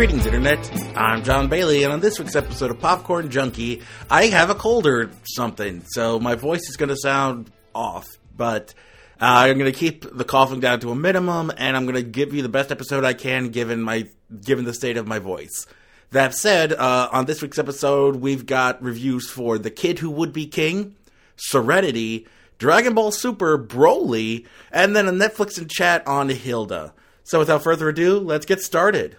Greetings, Internet. I'm John Bailey, and on this week's episode of Popcorn Junkie, I have a cold or something, so my voice is going to sound off. But uh, I'm going to keep the coughing down to a minimum, and I'm going to give you the best episode I can, given my given the state of my voice. That said, uh, on this week's episode, we've got reviews for The Kid Who Would Be King, Serenity, Dragon Ball Super, Broly, and then a Netflix and chat on Hilda. So without further ado, let's get started.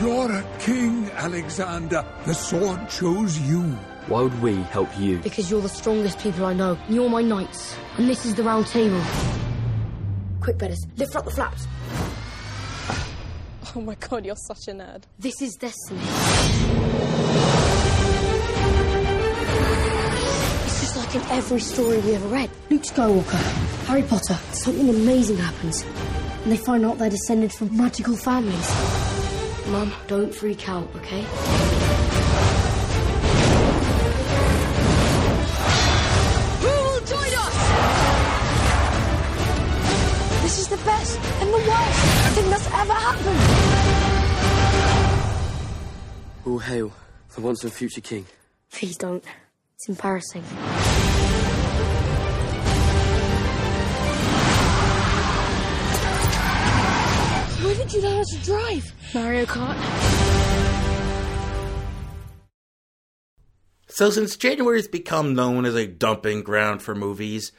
You're a king, Alexander. The sword chose you. Why would we help you? Because you're the strongest people I know. and You're my knights. And this is the round table. Quick, Bedders, lift up the flaps. Oh my god, you're such a nerd. This is destiny. It's just like in every story we ever read. Luke Skywalker, Harry Potter, something amazing happens. And they find out they're descended from magical families. Mum, don't freak out, okay? Who will join us? This is the best and the worst thing that's ever happened. All hail the once and future king. Please don't. It's embarrassing. Where did you learn how to drive? Mario Kart? So since January has become known as a dumping ground for movies,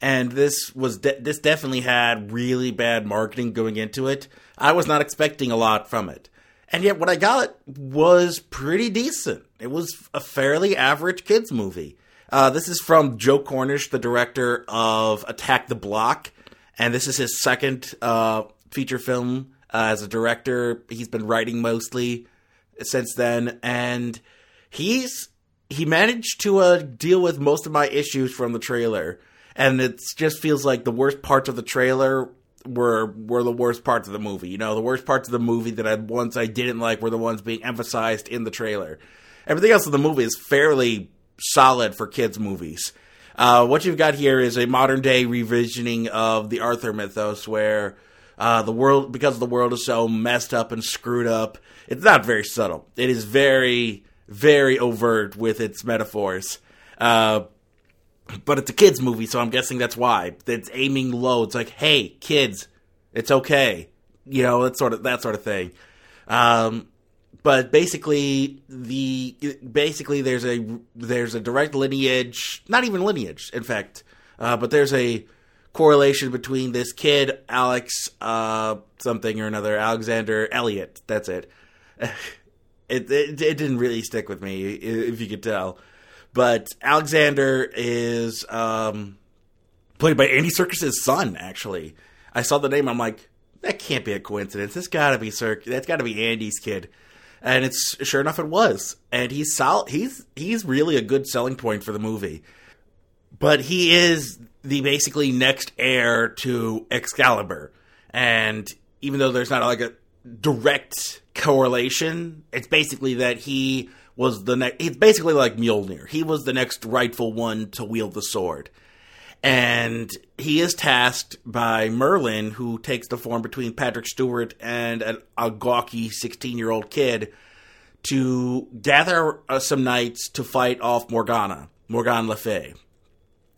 and this was de- this definitely had really bad marketing going into it, I was not expecting a lot from it. And yet what I got was pretty decent. It was a fairly average kids movie. Uh, this is from Joe Cornish, the director of Attack the Block, and this is his second uh, feature film uh, as a director. He's been writing mostly since then, and he's he managed to uh, deal with most of my issues from the trailer, and it just feels like the worst parts of the trailer were were the worst parts of the movie. You know, the worst parts of the movie that I once I didn't like were the ones being emphasized in the trailer. Everything else in the movie is fairly solid for kids movies. Uh, what you've got here is a modern day revisioning of the Arthur mythos, where uh, the world, because the world is so messed up and screwed up, it's not very subtle. It is very, very overt with its metaphors. Uh, but it's a kids movie, so I'm guessing that's why. It's aiming low. It's like, hey, kids, it's okay. You know, that sort of that sort of thing. Um, but basically, the basically there's a there's a direct lineage, not even lineage, in fact, uh, but there's a correlation between this kid, Alex, uh, something or another, Alexander Elliot. That's it. It, it it didn't really stick with me, if you could tell. But Alexander is um, played by Andy Serkis's son. Actually, I saw the name. I'm like, that can't be a coincidence. This got to be Serk. That's got to be Andy's kid. And it's sure enough, it was. And he's sol- He's he's really a good selling point for the movie. But he is the basically next heir to Excalibur, and even though there's not like a direct correlation, it's basically that he was the next. It's basically like Mjolnir. He was the next rightful one to wield the sword. And he is tasked by Merlin, who takes the form between Patrick Stewart and an, a gawky 16 year old kid, to gather uh, some knights to fight off Morgana, Morgana Le Fay.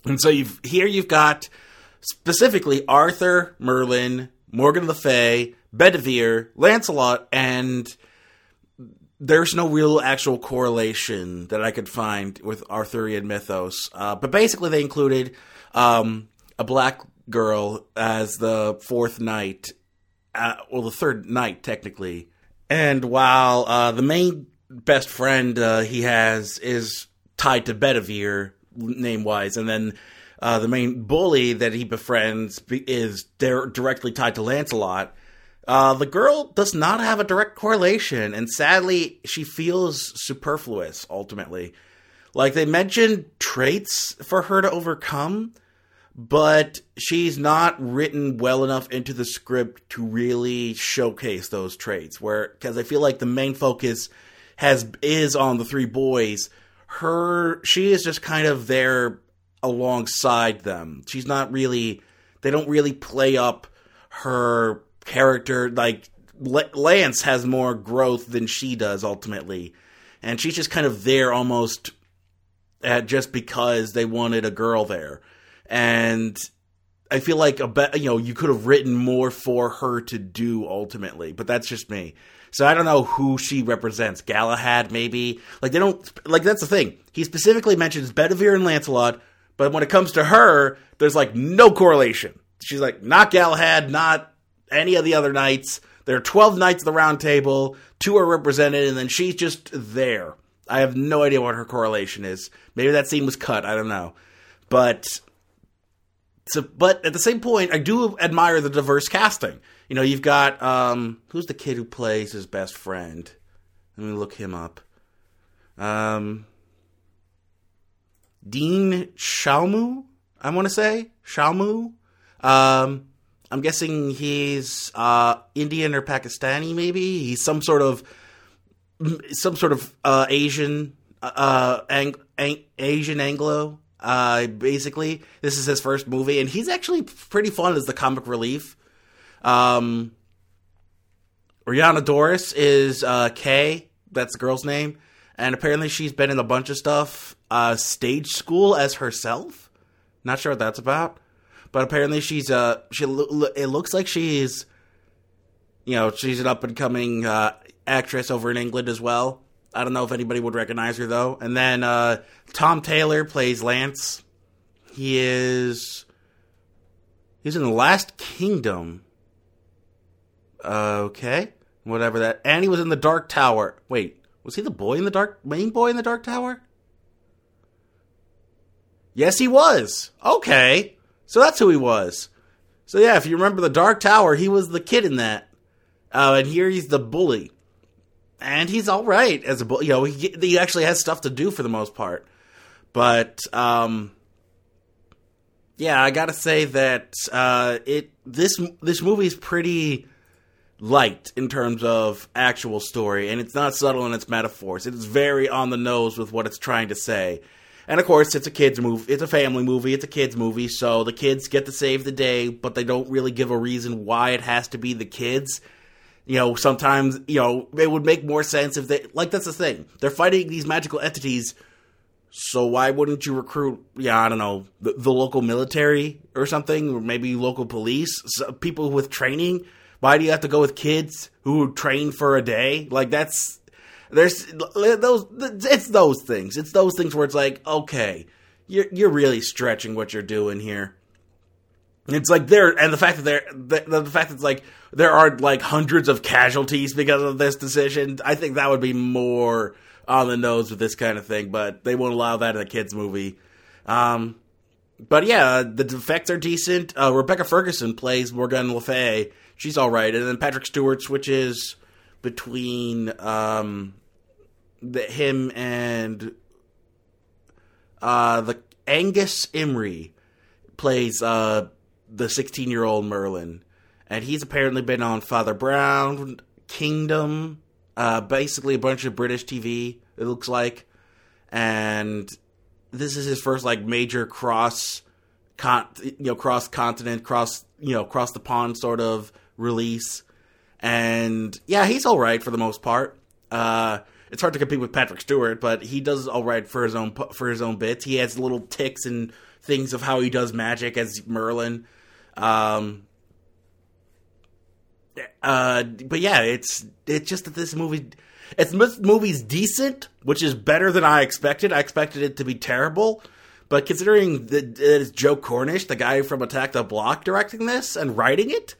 And so you've, here you've got specifically Arthur, Merlin, Morgan Le Fay, Bedivere, Lancelot, and there's no real actual correlation that I could find with Arthurian mythos. Uh, but basically, they included um, a black girl as the fourth knight, uh, well, the third knight technically. And while uh, the main best friend uh, he has is tied to Bedivere name wise, and then uh, the main bully that he befriends is directly tied to Lancelot. Uh, the girl does not have a direct correlation, and sadly, she feels superfluous ultimately. Like, they mentioned traits for her to overcome, but she's not written well enough into the script to really showcase those traits. Where, because I feel like the main focus has is on the three boys. Her, she is just kind of there alongside them. She's not really, they don't really play up her character like Lance has more growth than she does ultimately, and she's just kind of there almost at just because they wanted a girl there, and I feel like a be- you know you could have written more for her to do ultimately, but that's just me. So I don't know who she represents. Galahad, maybe. Like they don't like that's the thing. He specifically mentions Bedivere and Lancelot, but when it comes to her, there's like no correlation. She's like not Galahad, not any of the other knights. There are twelve knights of the Round Table. Two are represented, and then she's just there. I have no idea what her correlation is. Maybe that scene was cut. I don't know, but so, but at the same point, I do admire the diverse casting. You know, you've got um, who's the kid who plays his best friend? Let me look him up. Um, Dean Chaumoo, I want to say Chaumoo. Um, I'm guessing he's uh, Indian or Pakistani. Maybe he's some sort of some sort of uh, Asian, uh, ang- ang- Asian Anglo. Uh, basically, this is his first movie, and he's actually pretty fun as the comic relief. Um, Rhianna Dorris is uh, Kay. That's the girl's name, and apparently she's been in a bunch of stuff. Uh, stage school as herself. Not sure what that's about, but apparently she's uh she. It looks like she's, you know, she's an up and coming uh, actress over in England as well. I don't know if anybody would recognize her though. And then uh, Tom Taylor plays Lance. He is he's in the Last Kingdom. Okay, whatever that. And he was in the Dark Tower. Wait, was he the boy in the dark main boy in the Dark Tower? Yes, he was. Okay, so that's who he was. So yeah, if you remember the Dark Tower, he was the kid in that. Uh, and here he's the bully and he's all right as a bully. you know he, he actually has stuff to do for the most part but um yeah i gotta say that uh it this this movie is pretty light in terms of actual story and it's not subtle in its metaphors it's very on the nose with what it's trying to say and of course it's a kids movie it's a family movie it's a kids movie so the kids get to save the day but they don't really give a reason why it has to be the kids you know, sometimes, you know, it would make more sense if they, like, that's the thing. They're fighting these magical entities, so why wouldn't you recruit, yeah, I don't know, the, the local military or something, or maybe local police, so, people with training? Why do you have to go with kids who train for a day? Like, that's, there's, those, it's those things. It's those things where it's like, okay, you're, you're really stretching what you're doing here. It's like there, and the fact that there, the, the fact that it's like there are like hundreds of casualties because of this decision. I think that would be more on the nose with this kind of thing, but they won't allow that in a kids movie. Um, but yeah, the effects are decent. Uh, Rebecca Ferguson plays Morgan Le Fay. She's all right, and then Patrick Stewart switches between um, the, him and uh, the Angus Imrie plays uh, the 16 year old Merlin, and he's apparently been on Father Brown, Kingdom, uh, basically a bunch of British TV. It looks like, and this is his first like major cross, con- you know, cross continent, cross you know, cross the pond sort of release. And yeah, he's all right for the most part. Uh, it's hard to compete with Patrick Stewart, but he does all right for his own for his own bits. He has little ticks and things of how he does magic as Merlin. Um, uh, but yeah, it's it's just that this movie, it's this movie's decent, which is better than I expected. I expected it to be terrible, but considering that it's Joe Cornish, the guy from Attack the Block, directing this and writing it,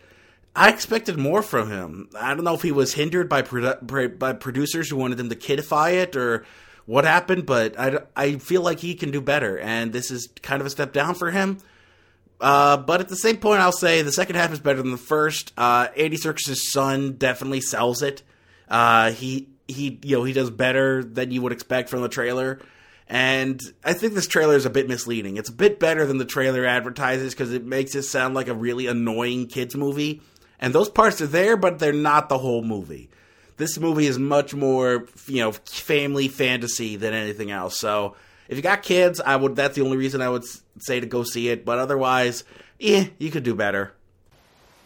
I expected more from him. I don't know if he was hindered by produ- by producers who wanted him to kidify it or what happened, but I, I feel like he can do better, and this is kind of a step down for him. Uh, but at the same point, I'll say the second half is better than the first. Uh, Andy Serkis' son definitely sells it. Uh, he he you know he does better than you would expect from the trailer. And I think this trailer is a bit misleading. It's a bit better than the trailer advertises because it makes it sound like a really annoying kids movie. And those parts are there, but they're not the whole movie. This movie is much more, you know, family fantasy than anything else. So if you got kids, I would. That's the only reason I would say to go see it. But otherwise, yeah, you could do better.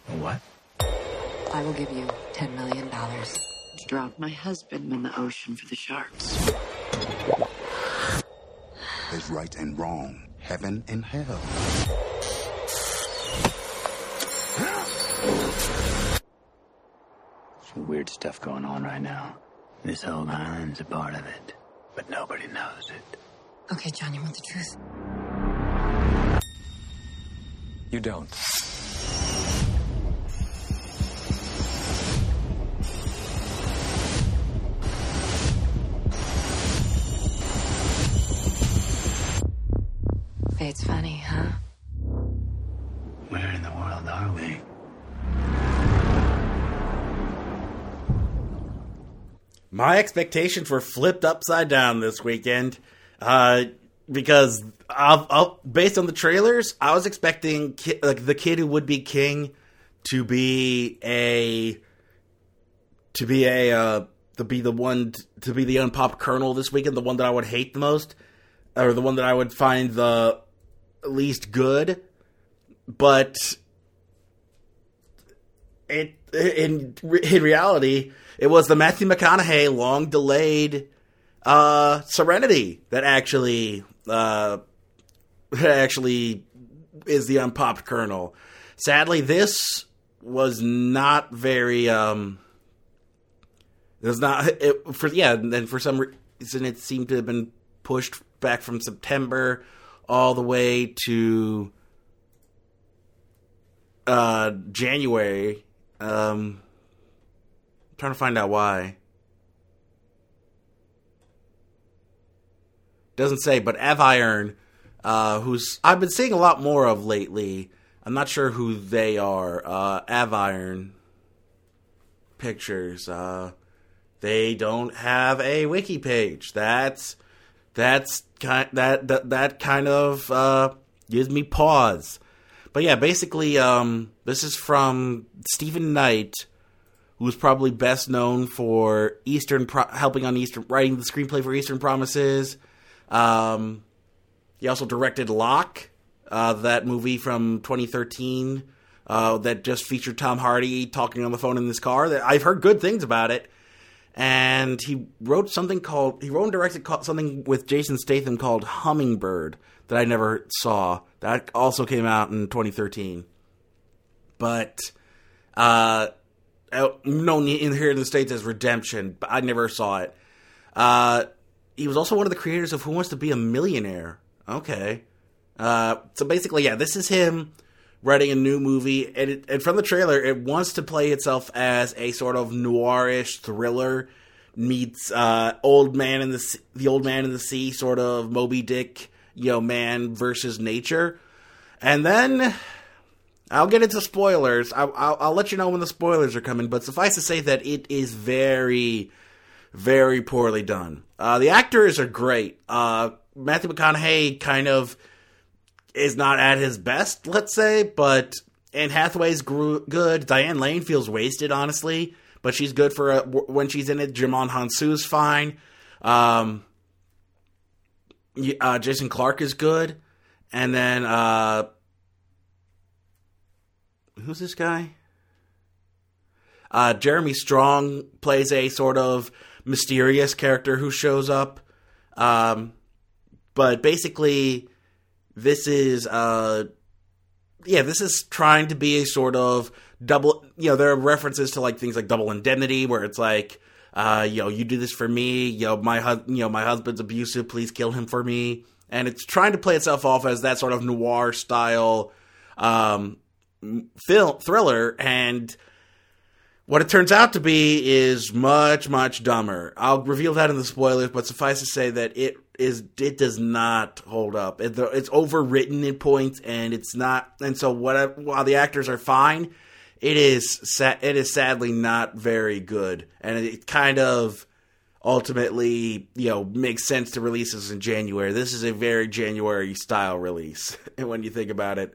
What? I will give you $10 million. Dropped my husband in the ocean for the sharks. There's right and wrong, heaven and hell. Some weird stuff going on right now. This whole island's a part of it, but nobody knows it. Okay, John, you want the truth? You don't. It's funny, huh? Where in the world are we? My expectations were flipped upside down this weekend uh, because I'll, I'll, based on the trailers, I was expecting ki- like the kid who would be king to be a to be a uh, to be the one to be the unpopped kernel this weekend, the one that I would hate the most, or the one that I would find the least good. But it in in reality, it was the Matthew McConaughey long delayed uh, Serenity that actually uh, actually is the unpopped kernel. Sadly, this was not very. Um, it was not it, for yeah, and then for some reason it seemed to have been pushed back from September all the way to uh, January. Um, I'm trying to find out why. Doesn't say, but Aviron, uh, who's I've been seeing a lot more of lately. I'm not sure who they are. Uh, Aviron pictures. Uh, they don't have a wiki page. That's that's kind that that that kind of uh, gives me pause. But yeah, basically, um, this is from Steven Knight, who's probably best known for Eastern Pro- helping on Eastern writing the screenplay for Eastern Promises. Um, he also directed Locke, uh, that movie from 2013 uh, that just featured Tom Hardy talking on the phone in this car. That I've heard good things about it. And he wrote something called he wrote and directed something with Jason Statham called Hummingbird that I never saw. That also came out in 2013. But uh, known in here in the states as Redemption, but I never saw it. Uh, he was also one of the creators of Who Wants to Be a Millionaire. Okay. Uh, so basically, yeah, this is him writing a new movie, and, it, and from the trailer, it wants to play itself as a sort of noirish thriller meets uh, old man in the the old man in the sea, sort of Moby Dick, you know, man versus nature, and then. I'll get into spoilers. I'll, I'll, I'll let you know when the spoilers are coming, but suffice to say that it is very, very poorly done. Uh, the actors are great. Uh, Matthew McConaughey kind of is not at his best, let's say, but Anne Hathaway's gr- good. Diane Lane feels wasted, honestly, but she's good for uh, when she's in it. Djimon Hounsou's fine. Um, uh, Jason Clarke is good, and then uh, who's this guy? Uh, Jeremy Strong plays a sort of mysterious character who shows up. Um, but basically, this is uh, yeah, this is trying to be a sort of double. You know, there are references to like things like double indemnity, where it's like, uh, know, you do this for me. Know, my hu- you know my husband's abusive. Please kill him for me. And it's trying to play itself off as that sort of noir style um, film thriller and what it turns out to be is much much dumber i'll reveal that in the spoilers but suffice to say that it is it does not hold up it, it's overwritten in points and it's not and so what while the actors are fine it is it is sadly not very good. And it kind of ultimately you know makes sense to release this in january. This is a very january style release and when you think about it.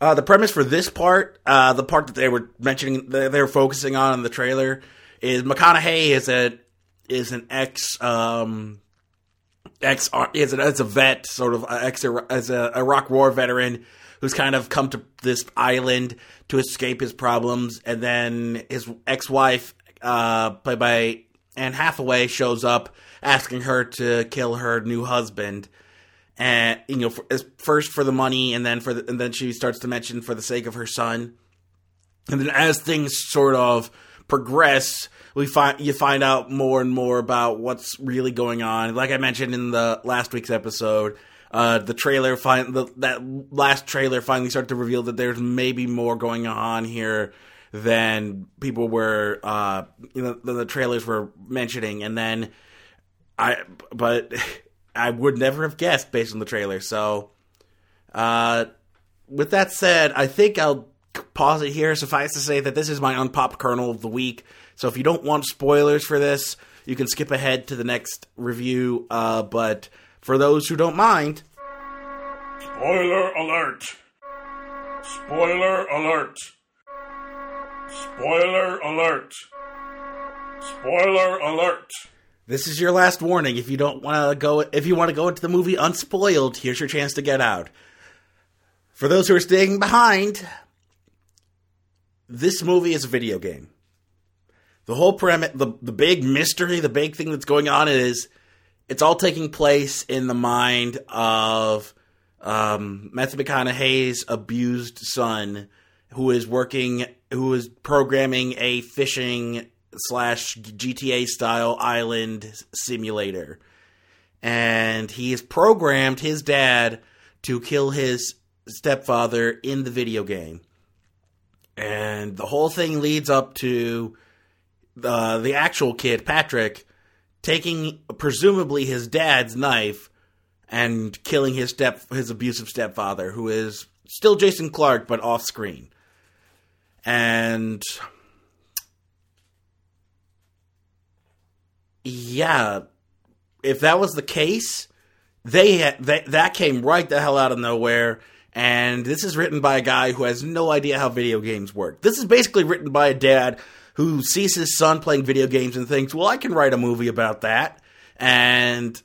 Uh, the premise for this part, uh, the part that they were mentioning, they, they were focusing on in the trailer, is McConaughey is a is an ex um, ex is a, is a vet, sort of ex as a Iraq War veteran who's kind of come to this island to escape his problems, and then his ex-wife, uh, played by Anne Hathaway, shows up asking her to kill her new husband. And you know for, first for the money and then for the, and then she starts to mention for the sake of her son. And then as things sort of progress we find you find out more and more about what's really going on. Like i mentioned in the last week's episode uh, the trailer find the, that last trailer finally started to reveal that there's maybe more going on here than people were uh, you know than the trailers were mentioning and then i but I would never have guessed based on the trailer. So, uh, with that said, I think I'll pause it here. Suffice to say that this is my unpopped kernel of the week. So if you don't want spoilers for this, you can skip ahead to the next review. Uh, but for those who don't mind, spoiler alert! Spoiler alert! Spoiler alert! Spoiler alert! This is your last warning. If you don't want to go, if you want to go into the movie unspoiled, here's your chance to get out. For those who are staying behind, this movie is a video game. The whole premise, the, the big mystery, the big thing that's going on is it's all taking place in the mind of um, Matthew McConaughey's abused son, who is working, who is programming a fishing slash GTA style island simulator. And he has programmed his dad to kill his stepfather in the video game. And the whole thing leads up to uh, the actual kid, Patrick, taking presumably his dad's knife and killing his step his abusive stepfather, who is still Jason Clarke but off screen. And yeah, if that was the case, they, they that came right the hell out of nowhere. And this is written by a guy who has no idea how video games work. This is basically written by a dad who sees his son playing video games and thinks, "Well, I can write a movie about that." And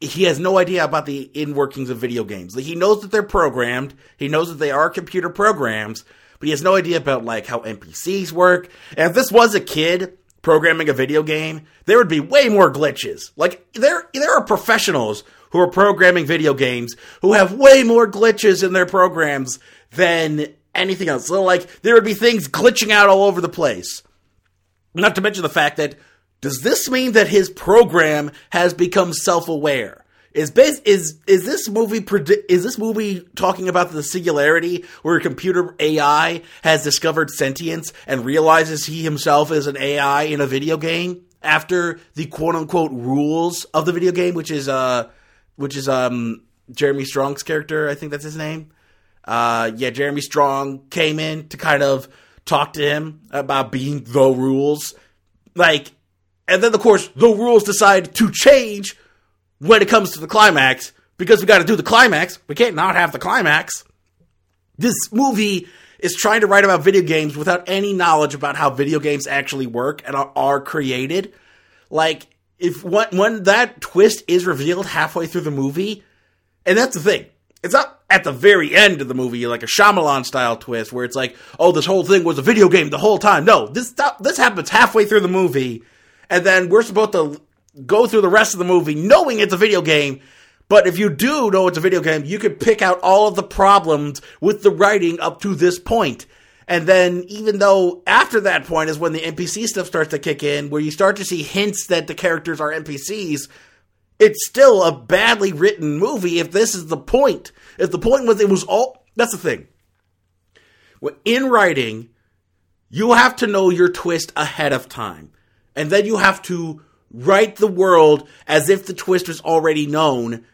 he has no idea about the in workings of video games. He knows that they're programmed. He knows that they are computer programs, but he has no idea about like how NPCs work. And if this was a kid programming a video game, there would be way more glitches. Like there there are professionals who are programming video games who have way more glitches in their programs than anything else. So like there would be things glitching out all over the place. Not to mention the fact that does this mean that his program has become self-aware? Is is is this movie predi- is this movie talking about the singularity where a computer AI has discovered sentience and realizes he himself is an AI in a video game after the quote unquote rules of the video game, which is uh which is um Jeremy Strong's character, I think that's his name. Uh yeah, Jeremy Strong came in to kind of talk to him about being the rules. Like and then of course the rules decide to change when it comes to the climax because we got to do the climax. We can't not have the climax. This movie is trying to write about video games without any knowledge about how video games actually work and are, are created. Like if when, when that twist is revealed halfway through the movie, and that's the thing. It's not at the very end of the movie, like a Shyamalan style twist, where it's like, "Oh, this whole thing was a video game the whole time." No, this this happens halfway through the movie, and then we're supposed to go through the rest of the movie knowing it's a video game. But if you do know it's a video game, you can pick out all of the problems with the writing up to this point. And then, even though after that point is when the NPC stuff starts to kick in, where you start to see hints that the characters are NPCs, it's still a badly written movie if this is the point. If the point was it was all. That's the thing. In writing, you have to know your twist ahead of time. And then you have to write the world as if the twist was already known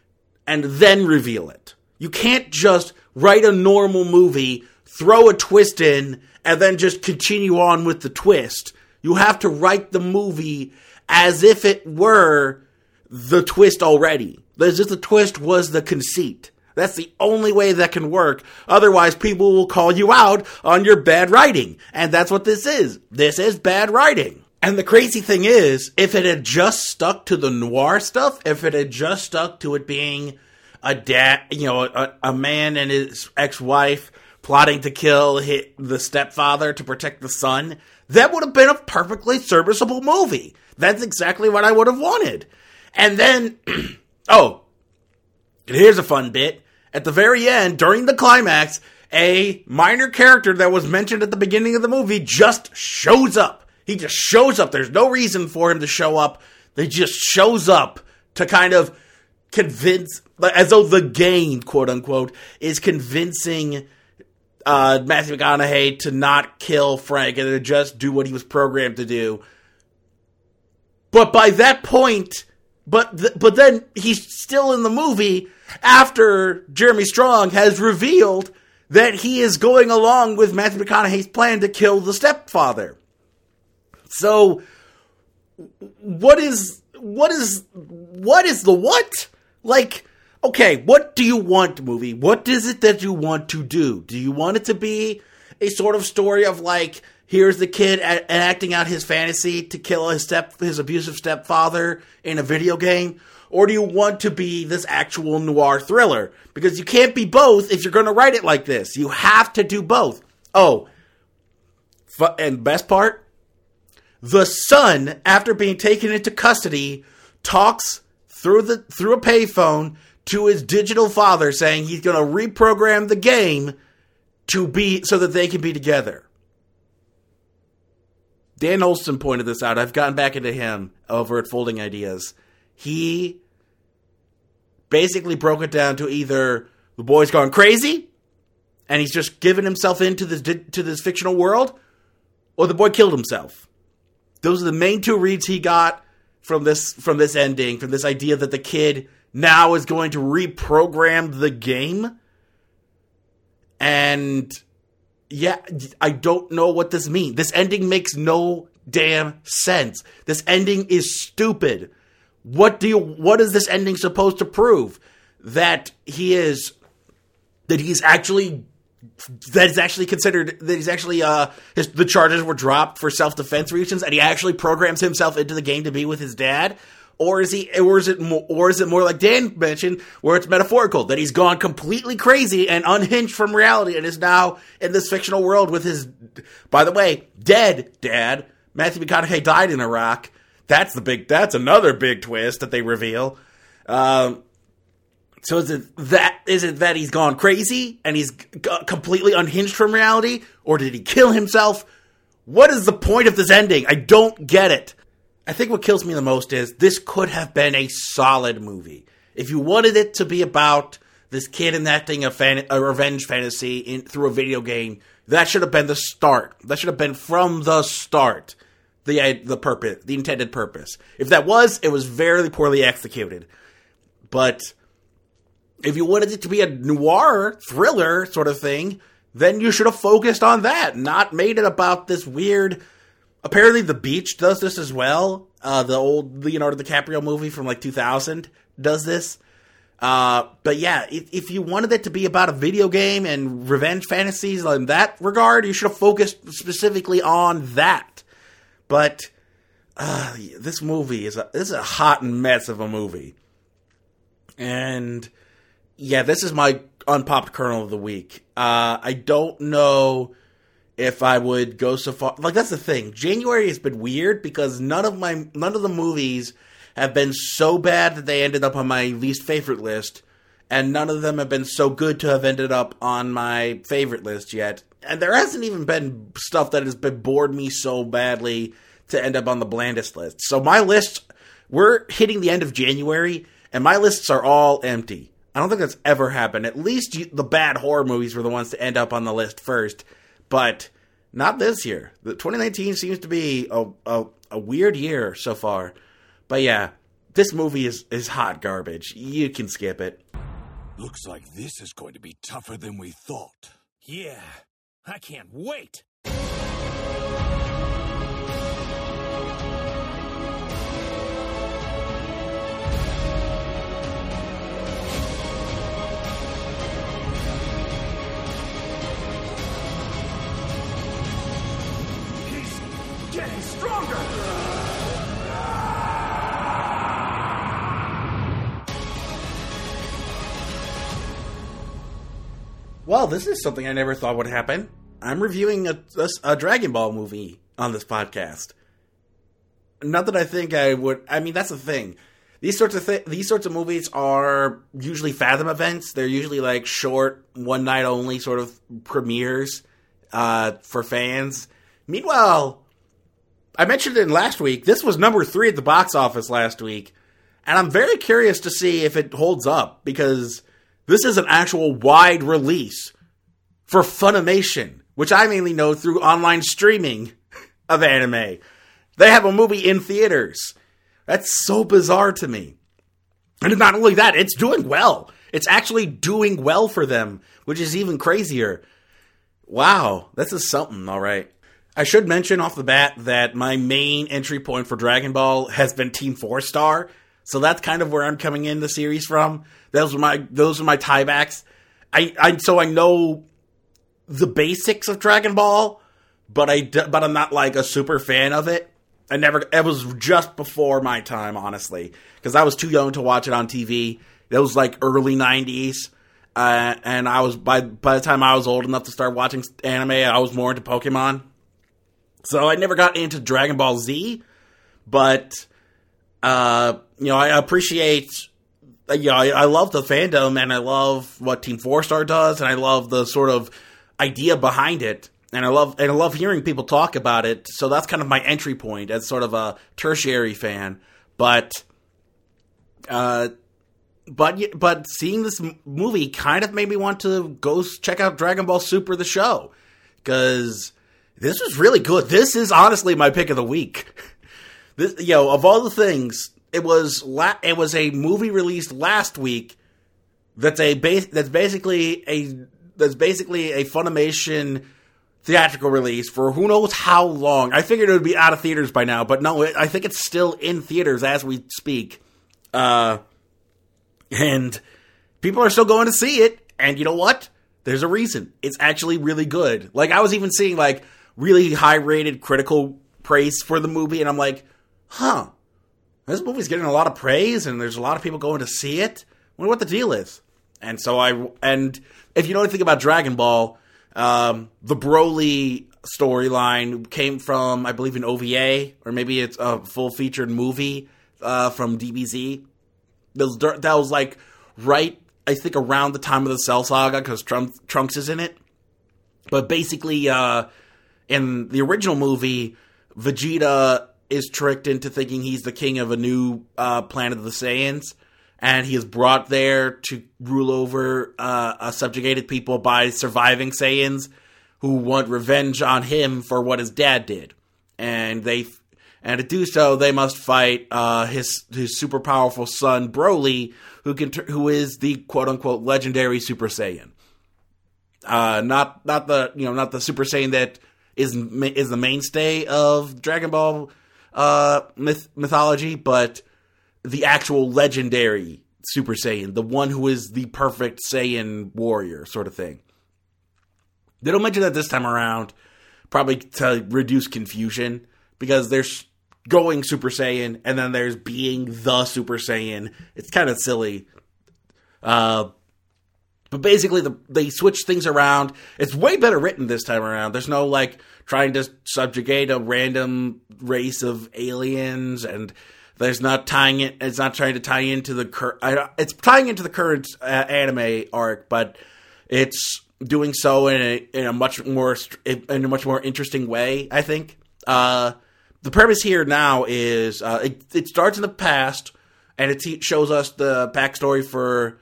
and then reveal it. You can't just write a normal movie, throw a twist in, and then just continue on with the twist. You have to write the movie as if it were the twist already. As if the twist was the conceit. That's the only way that can work. Otherwise, people will call you out on your bad writing. And that's what this is. This is bad writing. And the crazy thing is, if it had just stuck to the noir stuff, if it had just stuck to it being a dad, you know, a, a man and his ex-wife plotting to kill the stepfather to protect the son, that would have been a perfectly serviceable movie. That's exactly what I would have wanted. And then, oh, here's a fun bit. At the very end, during the climax, a minor character that was mentioned at the beginning of the movie just shows up. He just shows up. There's no reason for him to show up. He just shows up to kind of convince, as though the game, quote unquote, is convincing uh, Matthew McConaughey to not kill Frank and to just do what he was programmed to do. But by that point, but th- but then he's still in the movie after Jeremy Strong has revealed that he is going along with Matthew McConaughey's plan to kill the stepfather. So what is what is what is the what? Like okay, what do you want, movie? What is it that you want to do? Do you want it to be a sort of story of like, here's the kid a- acting out his fantasy to kill his step his abusive stepfather in a video game? Or do you want to be this actual noir thriller? Because you can't be both if you're going to write it like this. You have to do both. Oh, and best part, the son, after being taken into custody, talks through the through a payphone to his digital father saying he's going to reprogram the game to be so that they can be together. Dan Olson pointed this out. I've gotten back into him over at Folding Ideas. He basically broke it down to either the boy's gone crazy and he's just given himself into this to this fictional world, or the boy killed himself. Those are the main two reads he got from this from this ending, from this idea that the kid now is going to reprogram the game. And yeah, I don't know what this means. This ending makes no damn sense. This ending is stupid. What do you what is this ending supposed to prove? That he is that he's actually that is actually considered that he's actually uh his, the charges were dropped for self defense reasons and he actually programs himself into the game to be with his dad or is he or is it more, or is it more like Dan mentioned where it's metaphorical that he's gone completely crazy and unhinged from reality and is now in this fictional world with his by the way dead dad Matthew McConaughey died in Iraq that's the big that's another big twist that they reveal um so is it that is it that he's gone crazy and he's g- completely unhinged from reality, or did he kill himself? What is the point of this ending? I don't get it. I think what kills me the most is this could have been a solid movie if you wanted it to be about this kid enacting a, fan- a revenge fantasy in, through a video game. That should have been the start. That should have been from the start the uh, the purpose, the intended purpose. If that was, it was very poorly executed. But if you wanted it to be a noir thriller sort of thing, then you should have focused on that, not made it about this weird. Apparently, The Beach does this as well. Uh, the old Leonardo DiCaprio movie from like 2000 does this. Uh, but yeah, if, if, you wanted it to be about a video game and revenge fantasies in that regard, you should have focused specifically on that. But uh, this movie is a, this is a hot mess of a movie, and yeah, this is my unpopped kernel of the week. Uh, I don't know if I would go so far. Like that's the thing. January has been weird because none of my none of the movies have been so bad that they ended up on my least favorite list, and none of them have been so good to have ended up on my favorite list yet. And there hasn't even been stuff that has been bored me so badly to end up on the blandest list. So my list, we're hitting the end of January, and my lists are all empty. I don't think that's ever happened. At least you, the bad horror movies were the ones to end up on the list first, but not this year. The 2019 seems to be a, a, a weird year so far. But yeah, this movie is, is hot garbage. You can skip it. Looks like this is going to be tougher than we thought. Yeah, I can't wait. Well, this is something I never thought would happen. I'm reviewing a, a, a Dragon Ball movie on this podcast. Not that I think I would. I mean, that's the thing. These sorts of th- these sorts of movies are usually Fathom events. They're usually like short, one night only sort of premieres uh, for fans. Meanwhile, I mentioned it in last week. This was number three at the box office last week, and I'm very curious to see if it holds up because this is an actual wide release for Funimation, which I mainly know through online streaming of anime. They have a movie in theaters. That's so bizarre to me. And not only that, it's doing well. It's actually doing well for them, which is even crazier. Wow, this is something, all right. I should mention off the bat that my main entry point for Dragon Ball has been Team Four Star, so that's kind of where I'm coming in the series from. Those are my those are my tiebacks. I, I so I know the basics of Dragon Ball, but I but I'm not like a super fan of it. I never. It was just before my time, honestly, because I was too young to watch it on TV. It was like early '90s, uh, and I was by by the time I was old enough to start watching anime, I was more into Pokemon. So I never got into Dragon Ball Z, but uh, you know I appreciate. Yeah, I, I love the fandom, and I love what Team Four Star does, and I love the sort of idea behind it and I love and I love hearing people talk about it. So that's kind of my entry point as sort of a tertiary fan. But, uh, but but seeing this movie kind of made me want to go check out Dragon Ball Super the show because this was really good. This is honestly my pick of the week. This, you know, of all the things, it was la- it was a movie released last week. That's a base. That's basically a that's basically a Funimation theatrical release for who knows how long. I figured it would be out of theaters by now, but no, it, I think it's still in theaters as we speak. Uh, and people are still going to see it. And you know what? There's a reason. It's actually really good. Like I was even seeing like really high rated critical praise for the movie, and I'm like, huh, this movie's getting a lot of praise, and there's a lot of people going to see it. I wonder what the deal is. And so I and if you know anything about Dragon Ball, um, the Broly storyline came from, I believe, an OVA, or maybe it's a full featured movie uh, from DBZ. That was, like right, I think, around the time of the Cell Saga because Trunks, Trunks is in it. But basically, uh, in the original movie, Vegeta is tricked into thinking he's the king of a new uh, planet of the Saiyans and he is brought there to rule over uh, a subjugated people by surviving Saiyans who want revenge on him for what his dad did, and they and to do so they must fight uh, his his super powerful son Broly, who can who is the quote unquote legendary Super Saiyan. Uh, not not the you know not the Super Saiyan that is is the mainstay of Dragon Ball uh, myth, mythology, but the actual legendary Super Saiyan, the one who is the perfect Saiyan warrior, sort of thing. They don't mention that this time around, probably to reduce confusion, because there's going Super Saiyan and then there's being the Super Saiyan. It's kind of silly. Uh, but basically, the, they switch things around. It's way better written this time around. There's no like trying to subjugate a random race of aliens and there's not tying it. It's not trying to tie into the current. It's tying into the current uh, anime arc, but it's doing so in a in a much more in a much more interesting way. I think. Uh, the premise here now is uh, it, it starts in the past, and it shows us the backstory for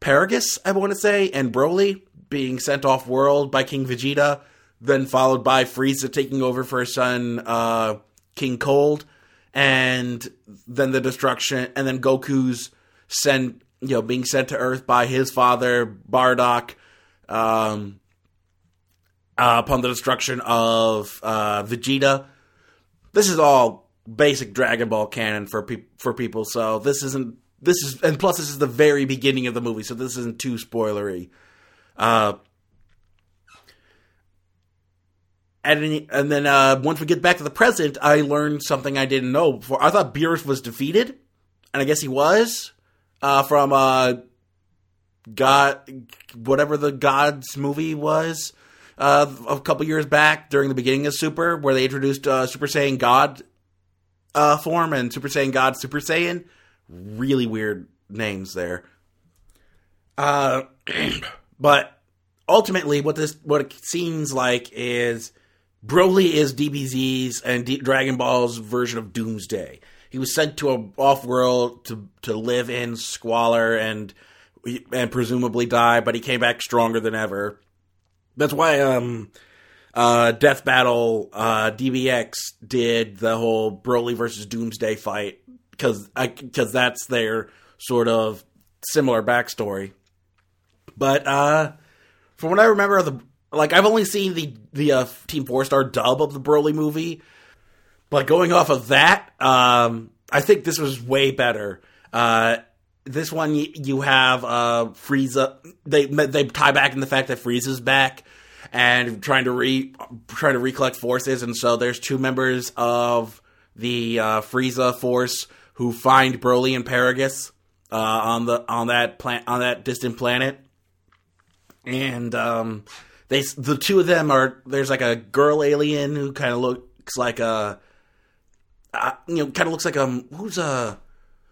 Paragus, I want to say, and Broly being sent off world by King Vegeta, then followed by Frieza taking over for his son uh, King Cold and then the destruction, and then Goku's sent, you know, being sent to Earth by his father Bardock, um, uh, upon the destruction of uh, Vegeta. This is all basic Dragon Ball canon for pe- for people, so this isn't this is and plus this is the very beginning of the movie, so this isn't too spoilery. Uh, and and then uh, once we get back to the present, I learned something I didn't know before. I thought Beerus was defeated, and I guess he was uh, from uh, God, whatever the Gods movie was uh, a couple years back during the beginning of Super, where they introduced uh, Super Saiyan God uh, form and Super Saiyan God Super Saiyan. Really weird names there. Uh, but ultimately, what this what it seems like is Broly is DBZ's and D- Dragon Ball's version of Doomsday. He was sent to a off world to to live in squalor and and presumably die, but he came back stronger than ever. That's why um uh Death Battle uh DBX did the whole Broly versus Doomsday fight cuz cuz that's their sort of similar backstory. But uh from what I remember of the like I've only seen the the uh, Team Four Star dub of the Broly movie, but going off of that, um, I think this was way better. Uh, this one you have uh, Frieza. They they tie back in the fact that Frieza's back and trying to re trying to recollect forces, and so there's two members of the uh, Frieza force who find Broly and Paragus uh, on the on that plant on that distant planet, and um, they the two of them are there's like a girl alien who kind of looks like a uh, you know kind of looks like a um, who's a uh,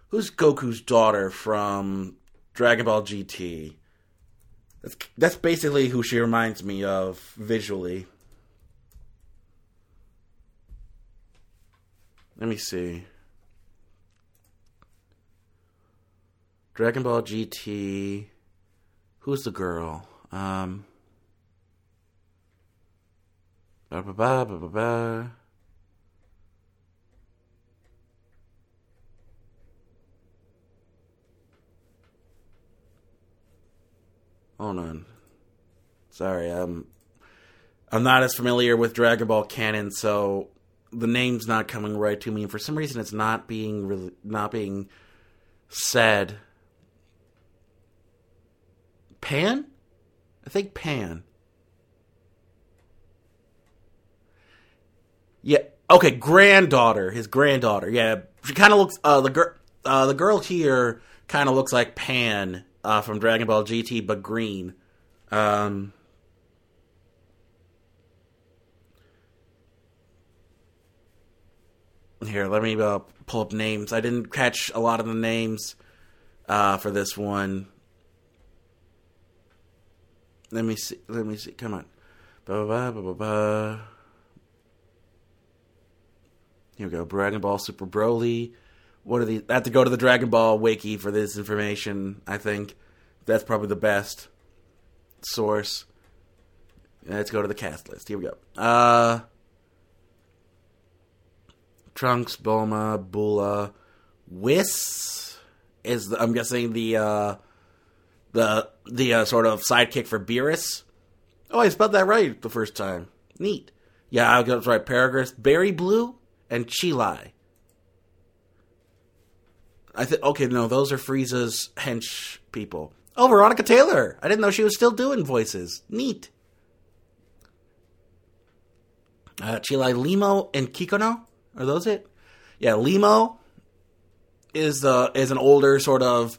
who's Goku's daughter from Dragon Ball GT. That's that's basically who she reminds me of visually. Let me see. Dragon Ball GT. Who's the girl? Um. Ba ba ba ba ba ba. Hold on. Sorry, I'm I'm not as familiar with Dragon Ball canon, so the name's not coming right to me. And for some reason, it's not being really, not being said. Pan, I think Pan. Yeah. Okay. Granddaughter. His granddaughter. Yeah. She kind of looks. Uh, the girl. Uh, the girl here kind of looks like Pan uh, from Dragon Ball GT, but green. Um. Here, let me uh, pull up names. I didn't catch a lot of the names uh, for this one. Let me see. Let me see. Come on. Ba ba ba ba ba. Here we go. Dragon Ball Super Broly. What are these? I have to go to the Dragon Ball wiki for this information. I think that's probably the best source. Let's go to the cast list. Here we go. Uh, Trunks, Bulma, Bulla, Whis is the, I'm guessing the uh, the the uh, sort of sidekick for Beerus. Oh, I spelled that right the first time. Neat. Yeah, I was right. Paragus, Berryblue, and Cheelai. I think okay, no, those are Frieza's hench people. Oh, Veronica Taylor. I didn't know she was still doing voices. Neat. Uh, Cheelai Lemo and Kikono are those it? Yeah, Lemo is the is an older sort of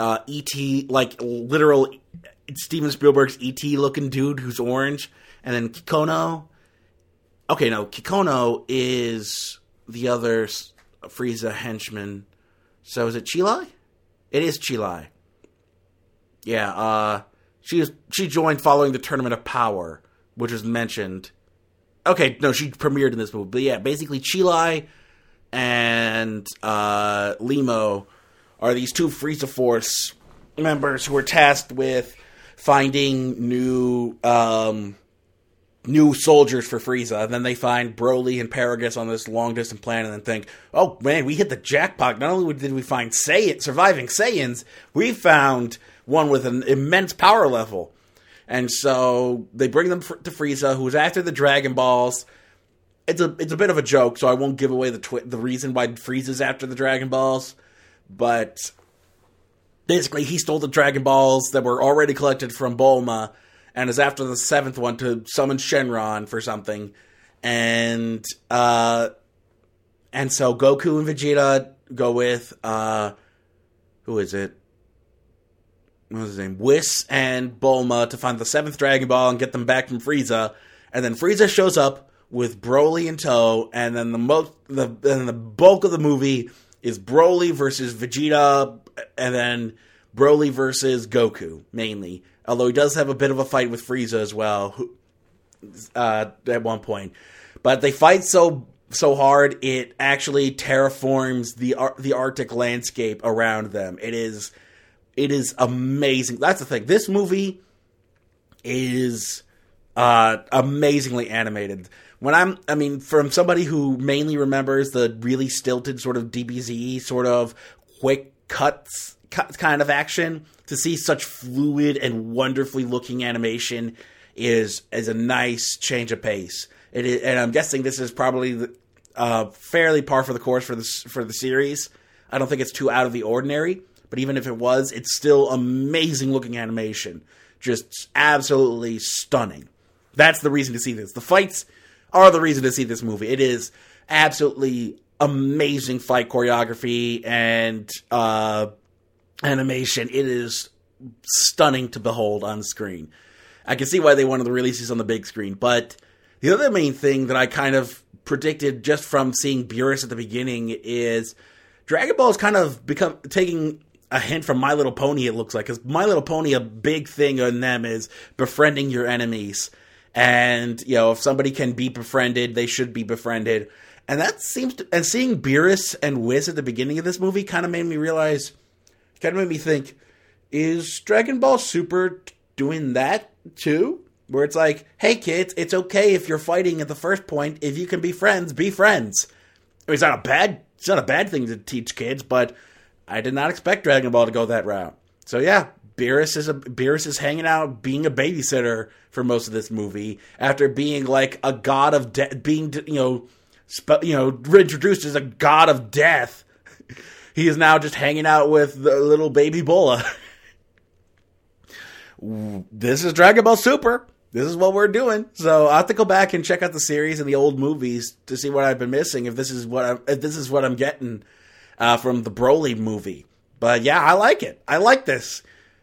uh, ET like literal Steven Spielberg's ET looking dude who's orange, and then Kikono Okay, no, Kikono is the other Frieza henchman. So is it Cheelai? It is Cheelai. Yeah, uh, she is, she joined following the Tournament of Power, which was mentioned. Okay, no, she premiered in this movie, but yeah, basically Cheelai and uh, Lemo are these two Frieza Force members who are tasked with finding new um, new soldiers for Frieza. And then they find Broly and Paragus on this long distance planet and think, oh man, we hit the jackpot. Not only did we find Saiyan, surviving Saiyans, we found one with an immense power level. And so they bring them to Frieza, who's after the Dragon Balls. It's a it's a bit of a joke, so I won't give away the twi- the reason why Frieza's after the Dragon Balls. But basically, he stole the Dragon Balls that were already collected from Bulma and is after the seventh one to summon Shenron for something, and uh, and so Goku and Vegeta go with uh, who is it? what was his name? Whis and Bulma to find the seventh Dragon Ball and get them back from Frieza. And then Frieza shows up with Broly in tow, and then the most the the bulk of the movie is Broly versus Vegeta, and then Broly versus Goku mainly. Although he does have a bit of a fight with Frieza as well, who, uh, at one point. But they fight so so hard it actually terraforms the Ar- the Arctic landscape around them. It is it is amazing. That's the thing. This movie is uh, amazingly animated. When I'm, I mean, from somebody who mainly remembers the really stilted sort of DBZ sort of quick cuts cut kind of action, to see such fluid and wonderfully looking animation is is a nice change of pace. And I'm guessing this is probably the, uh, fairly par for the course for the for the series. I don't think it's too out of the ordinary, but even if it was, it's still amazing looking animation, just absolutely stunning. That's the reason to see this. The fights are the reason to see this movie. It is absolutely amazing fight choreography and uh, animation. It is stunning to behold on screen. I can see why they wanted to release this on the big screen, but the other main thing that I kind of predicted just from seeing Beerus at the beginning is Dragon Ball is kind of become taking a hint from My Little Pony. It looks like because My Little Pony, a big thing in them is befriending your enemies, and you know if somebody can be befriended, they should be befriended. And that seems to, and seeing Beerus and Whis at the beginning of this movie kind of made me realize, kind of made me think, is Dragon Ball Super doing that too? Where it's like, hey kids, it's okay if you're fighting at the first point. If you can be friends, be friends. I mean, It's not a bad, it's not a bad thing to teach kids, but I did not expect Dragon Ball to go that route. So yeah, Beerus is a Beerus is hanging out, being a babysitter for most of this movie after being like a god of death, being you know, you know, introduced as a god of death. he is now just hanging out with the little baby Bulla. this is Dragon Ball Super. This is what we're doing. So I have to go back and check out the series and the old movies to see what I've been missing. If this is what I'm, if this is what I'm getting uh, from the Broly movie. But yeah, I like it. I like this.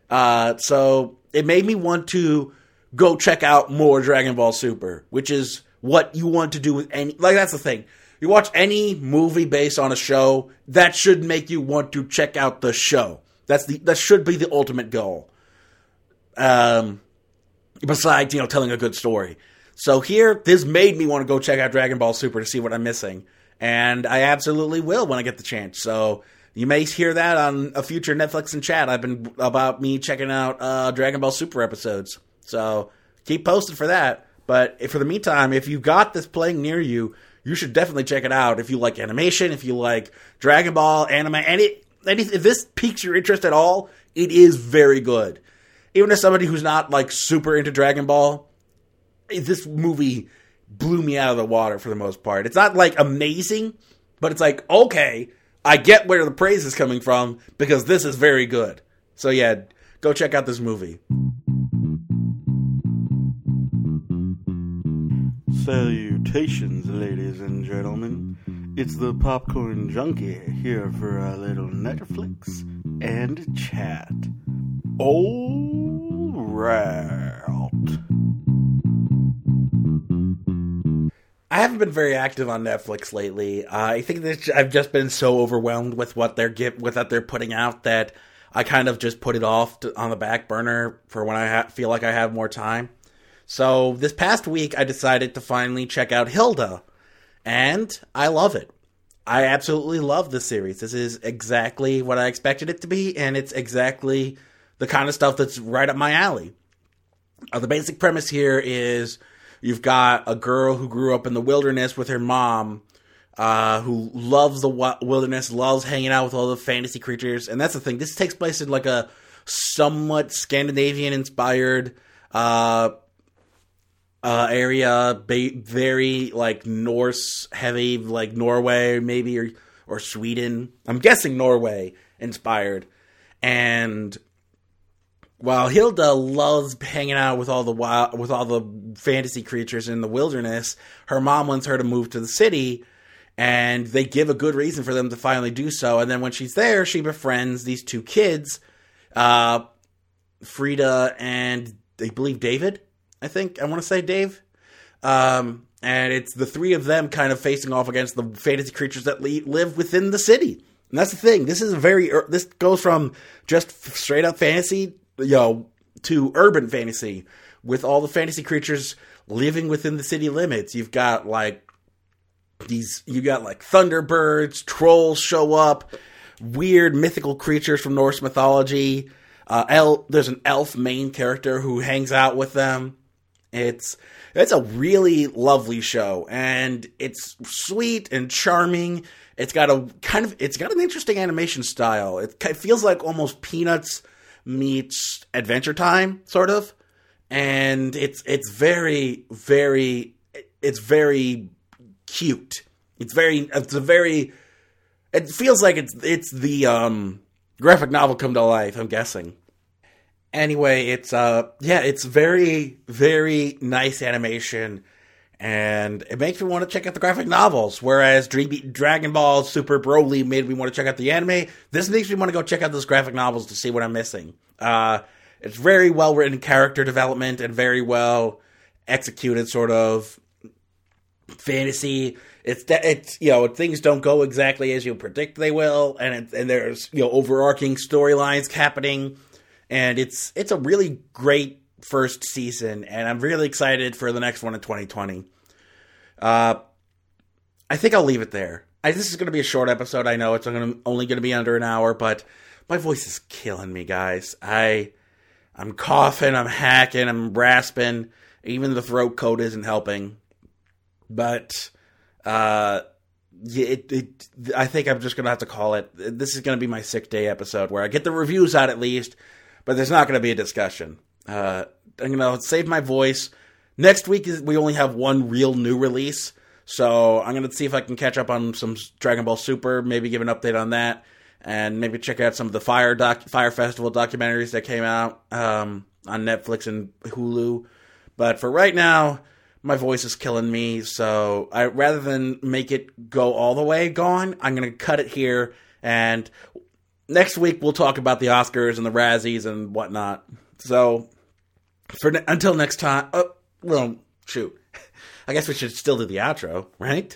Uh, so it made me want to go check out more Dragon Ball Super, which is what you want to do with any. Like that's the thing. You watch any movie based on a show, that should make you want to check out the show. That's the that should be the ultimate goal. Um, besides you know telling a good story. So here, this made me want to go check out Dragon Ball Super to see what I'm missing, and I absolutely will when I get the chance. So you may hear that on a future Netflix and chat. I've been about me checking out uh, Dragon Ball Super episodes. So keep posted for that. But for the meantime, if you got this playing near you, you should definitely check it out. If you like animation, if you like Dragon Ball, anime, any, any if this piques your interest at all, it is very good. Even as somebody who's not like super into Dragon Ball, this movie blew me out of the water for the most part. It's not like amazing, but it's like, okay, I get where the praise is coming from because this is very good. So yeah, go check out this movie. Salutations, ladies and gentlemen. It's the Popcorn Junkie here for a little Netflix and chat. All right. I haven't been very active on Netflix lately. Uh, I think that I've just been so overwhelmed with what they're get with what they're putting out that I kind of just put it off to, on the back burner for when I ha- feel like I have more time. So this past week, I decided to finally check out Hilda, and I love it. I absolutely love this series. This is exactly what I expected it to be, and it's exactly the kind of stuff that's right up my alley. Uh, the basic premise here is you've got a girl who grew up in the wilderness with her mom, uh, who loves the wilderness, loves hanging out with all the fantasy creatures, and that's the thing. This takes place in like a somewhat Scandinavian inspired uh, uh, area, ba- very like Norse heavy, like Norway maybe or or Sweden. I'm guessing Norway inspired. And while Hilda loves hanging out with all the wild, with all the fantasy creatures in the wilderness, her mom wants her to move to the city, and they give a good reason for them to finally do so. And then when she's there, she befriends these two kids, uh, Frida and I believe David. I think I want to say Dave. Um, and it's the three of them kind of facing off against the fantasy creatures that le- live within the city. And that's the thing. This is very er- this goes from just straight up fantasy, you know, to urban fantasy with all the fantasy creatures living within the city limits. You've got like these you got like thunderbirds, trolls show up, weird mythical creatures from Norse mythology. Uh, el- there's an elf main character who hangs out with them. It's it's a really lovely show, and it's sweet and charming. It's got a kind of it's got an interesting animation style. It, it feels like almost Peanuts meets Adventure Time, sort of, and it's it's very very it's very cute. It's very it's a very it feels like it's it's the um graphic novel come to life, I'm guessing. Anyway, it's uh yeah, it's very very nice animation and it makes me want to check out the graphic novels. Whereas Dragon Ball Super Broly made me want to check out the anime, this makes me want to go check out those graphic novels to see what I'm missing. Uh, it's very well written character development and very well executed sort of fantasy. It's that it's you know things don't go exactly as you predict they will, and it, and there's you know overarching storylines happening, and it's it's a really great first season, and I'm really excited for the next one in 2020. Uh, I think I'll leave it there. I, this is going to be a short episode. I know it's gonna, only going to be under an hour, but my voice is killing me, guys. I I'm coughing, I'm hacking, I'm rasping. Even the throat coat isn't helping. But uh, it, it, I think I'm just gonna have to call it. This is gonna be my sick day episode where I get the reviews out at least, but there's not gonna be a discussion. Uh, I'm gonna save my voice. Next week is we only have one real new release, so I'm gonna see if I can catch up on some Dragon Ball Super. Maybe give an update on that, and maybe check out some of the Fire doc, Fire Festival documentaries that came out um, on Netflix and Hulu. But for right now, my voice is killing me. So I rather than make it go all the way gone, I'm gonna cut it here. And next week we'll talk about the Oscars and the Razzies and whatnot. So for until next time, oh, well, shoot, I guess we should still do the outro, right?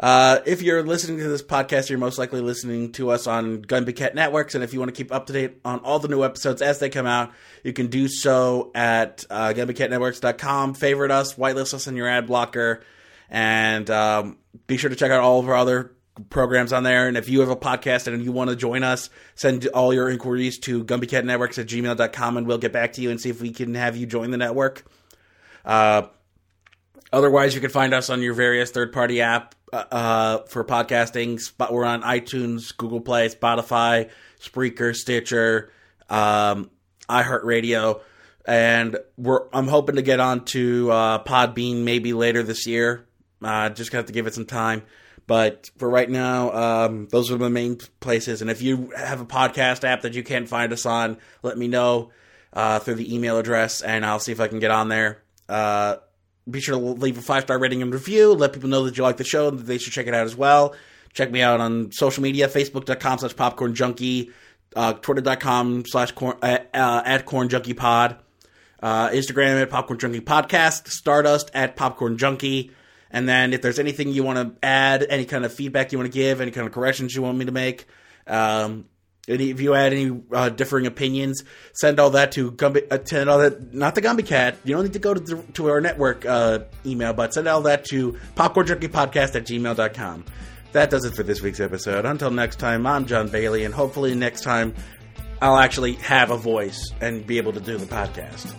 Uh, if you're listening to this podcast, you're most likely listening to us on Gunbucket Networks, and if you want to keep up to date on all the new episodes as they come out, you can do so at uh, GunbucketNetworks.com. Favorite us, whitelist us in your ad blocker, and um, be sure to check out all of our other programs on there. And if you have a podcast and you want to join us, send all your inquiries to GumbyCatNetworks at gmail.com, and we'll get back to you and see if we can have you join the network. Uh, otherwise, you can find us on your various third party app uh, for podcasting. We're on iTunes, Google Play, Spotify, Spreaker, Stitcher, um, iHeartRadio, and we're I'm hoping to get on to uh, Podbean maybe later this year. Uh, just have to give it some time. But for right now, um, those are the main places. And if you have a podcast app that you can't find us on, let me know uh, through the email address, and I'll see if I can get on there. Uh, be sure to leave a five star rating and review. Let people know that you like the show and that they should check it out as well. Check me out on social media facebook.com slash popcorn junkie, uh, twitter.com slash uh, uh, at corn junkie pod, uh, Instagram at popcorn junkie podcast, Stardust at popcorn junkie. And then if there's anything you want to add, any kind of feedback you want to give, any kind of corrections you want me to make, um, any, if you had any uh, differing opinions, send all that to Gumby, uh, send all that not the Gumby Cat. You don't need to go to the, to our network uh, email, but send all that to popcornjunkiepodcast at gmail.com. That does it for this week's episode. Until next time, I'm John Bailey, and hopefully next time I'll actually have a voice and be able to do the podcast.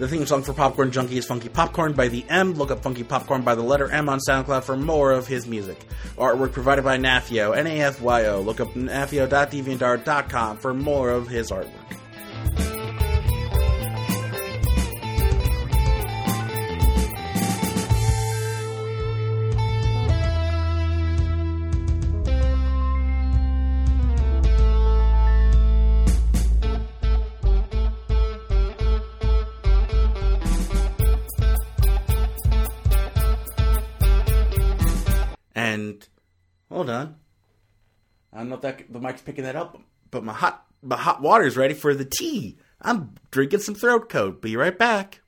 The theme song for Popcorn Junkie is Funky Popcorn by the M. Look up Funky Popcorn by the letter M on SoundCloud for more of his music. Artwork provided by Nafyo, N-A-F-Y-O. Look up nafyo.deviantart.com for more of his artwork. On. I don't know if that the mic's picking that up but my hot my hot water's ready for the tea. I'm drinking some throat coat. Be right back.